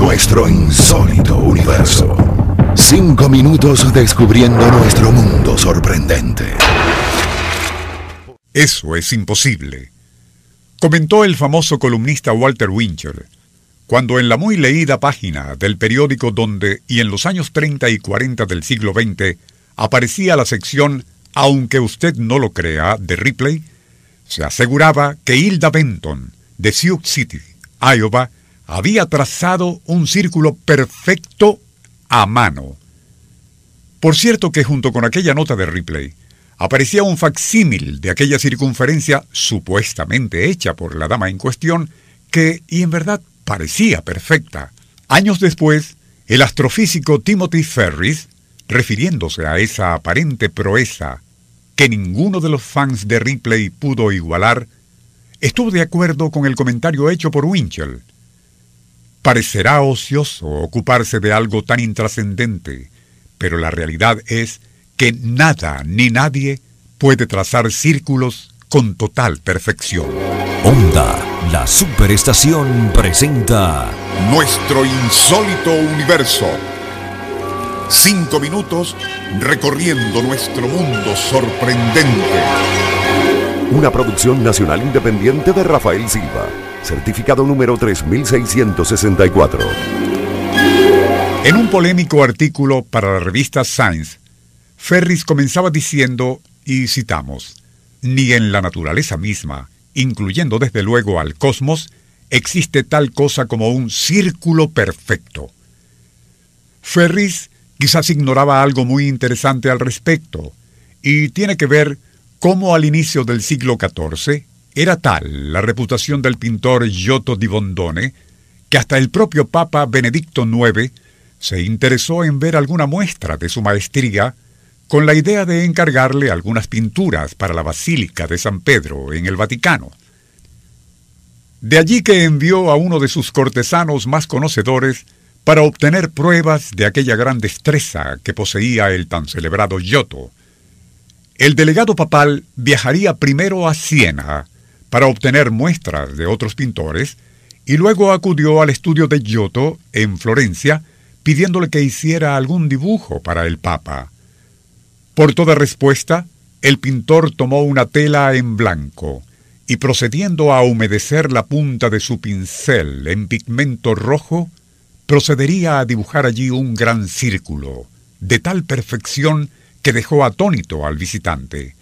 Nuestro insólito universo. Cinco minutos descubriendo nuestro mundo sorprendente. Eso es imposible, comentó el famoso columnista Walter Winchell, cuando en la muy leída página del periódico donde, y en los años 30 y 40 del siglo XX, aparecía la sección Aunque usted no lo crea, de Ripley, se aseguraba que Hilda Benton, de Sioux City, Iowa, había trazado un círculo perfecto a mano. Por cierto que junto con aquella nota de Ripley, aparecía un facsímil de aquella circunferencia supuestamente hecha por la dama en cuestión, que, y en verdad, parecía perfecta. Años después, el astrofísico Timothy Ferris, refiriéndose a esa aparente proeza que ninguno de los fans de Ripley pudo igualar, estuvo de acuerdo con el comentario hecho por Winchell. Parecerá ocioso ocuparse de algo tan intrascendente, pero la realidad es que nada ni nadie puede trazar círculos con total perfección. Onda, la superestación presenta Nuestro insólito universo. Cinco minutos recorriendo nuestro mundo sorprendente. una producción nacional independiente de Rafael Silva, certificado número 3664. En un polémico artículo para la revista Science, Ferris comenzaba diciendo, y citamos, ni en la naturaleza misma, incluyendo desde luego al cosmos, existe tal cosa como un círculo perfecto. Ferris quizás ignoraba algo muy interesante al respecto, y tiene que ver cómo al inicio del siglo XIV era tal la reputación del pintor Giotto di Bondone que hasta el propio Papa Benedicto IX se interesó en ver alguna muestra de su maestría con la idea de encargarle algunas pinturas para la Basílica de San Pedro en el Vaticano. De allí que envió a uno de sus cortesanos más conocedores para obtener pruebas de aquella gran destreza que poseía el tan celebrado Giotto. El delegado papal viajaría primero a Siena para obtener muestras de otros pintores y luego acudió al estudio de Giotto en Florencia pidiéndole que hiciera algún dibujo para el Papa. Por toda respuesta, el pintor tomó una tela en blanco y procediendo a humedecer la punta de su pincel en pigmento rojo, procedería a dibujar allí un gran círculo, de tal perfección que dejó atónito al visitante.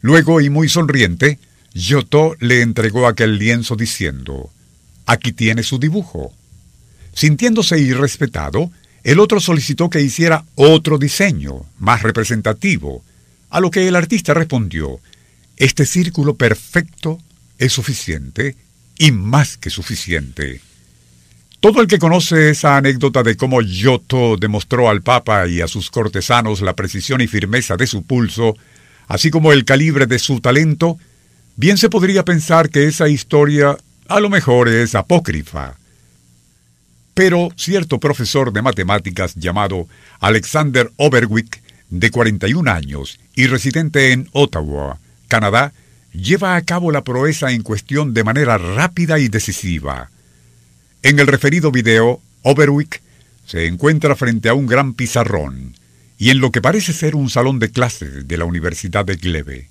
Luego, y muy sonriente, Giotto le entregó aquel lienzo diciendo, Aquí tiene su dibujo. Sintiéndose irrespetado, el otro solicitó que hiciera otro diseño, más representativo, a lo que el artista respondió, Este círculo perfecto es suficiente y más que suficiente. Todo el que conoce esa anécdota de cómo Giotto demostró al Papa y a sus cortesanos la precisión y firmeza de su pulso, así como el calibre de su talento, bien se podría pensar que esa historia a lo mejor es apócrifa. Pero cierto profesor de matemáticas llamado Alexander Overwick, de 41 años y residente en Ottawa, Canadá, lleva a cabo la proeza en cuestión de manera rápida y decisiva. En el referido video, Overwick se encuentra frente a un gran pizarrón y en lo que parece ser un salón de clases de la Universidad de Glebe.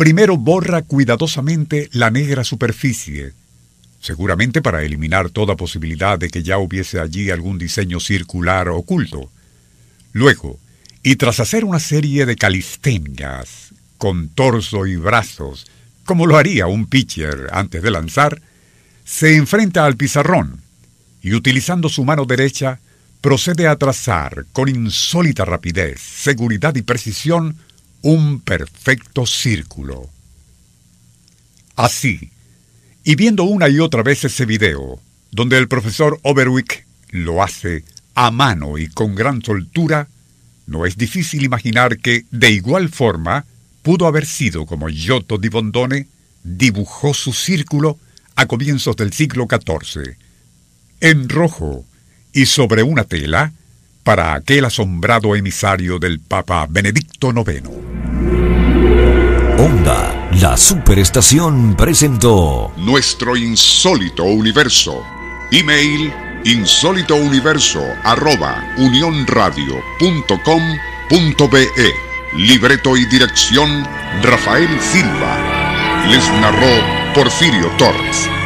Primero borra cuidadosamente la negra superficie, seguramente para eliminar toda posibilidad de que ya hubiese allí algún diseño circular oculto. Luego, y tras hacer una serie de calistenias, con torso y brazos, como lo haría un pitcher antes de lanzar, se enfrenta al pizarrón y utilizando su mano derecha procede a trazar con insólita rapidez, seguridad y precisión un perfecto círculo. Así, y viendo una y otra vez ese video, donde el profesor Overwick lo hace a mano y con gran soltura, no es difícil imaginar que, de igual forma, pudo haber sido como Giotto di Bondone dibujó su círculo a comienzos del siglo XIV, en rojo y sobre una tela, para aquel asombrado emisario del Papa Benedicto IX. Onda, la superestación presentó Nuestro insólito universo. Email insólitouniverso arroba Libreto y dirección Rafael Silva. Les narró Porfirio Torres.